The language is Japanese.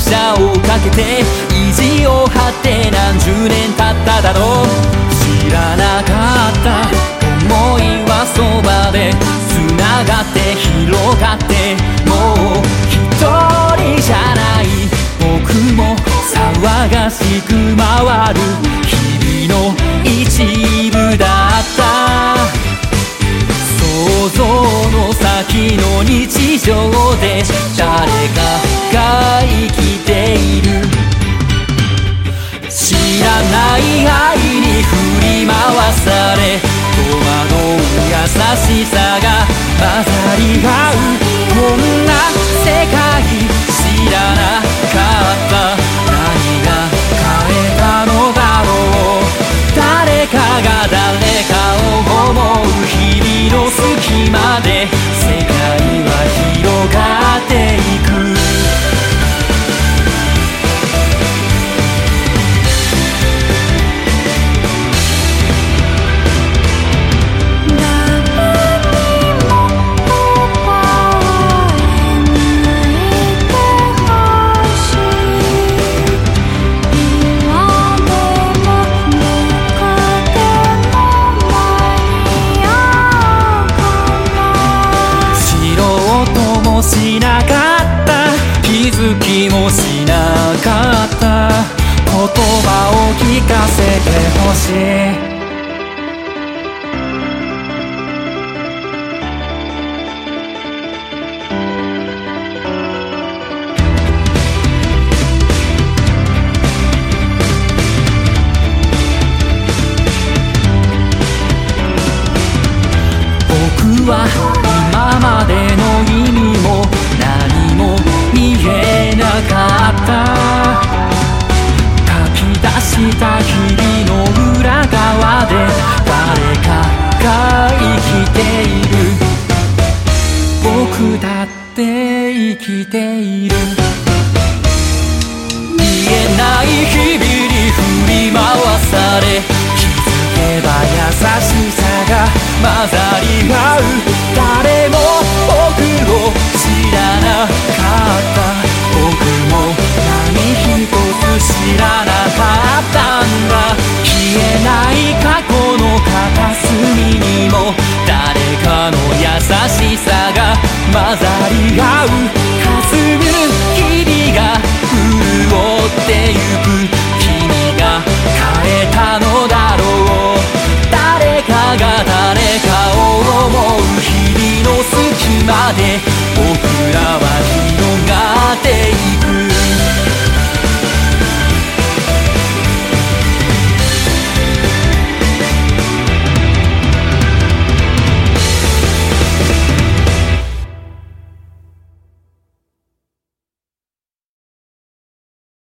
車をかけて意地を張って何十年経っただろう。知らなかった。思いはそばで繋がって広がってもう一人じゃない。僕も騒がしく回る。日々の一部だった。想像の先の日常で誰かない愛に振り回され戸惑う優しさが混ざり合う。こんな世界知らなかった。何が変えたのだろう。誰かが誰かを思う日々の隙間で世界は広がっしなかった。気づきもしなかった。言葉を聞かせてほしい。きている。見えない日々に振り回され。気づけば優しさが混ざ僕らは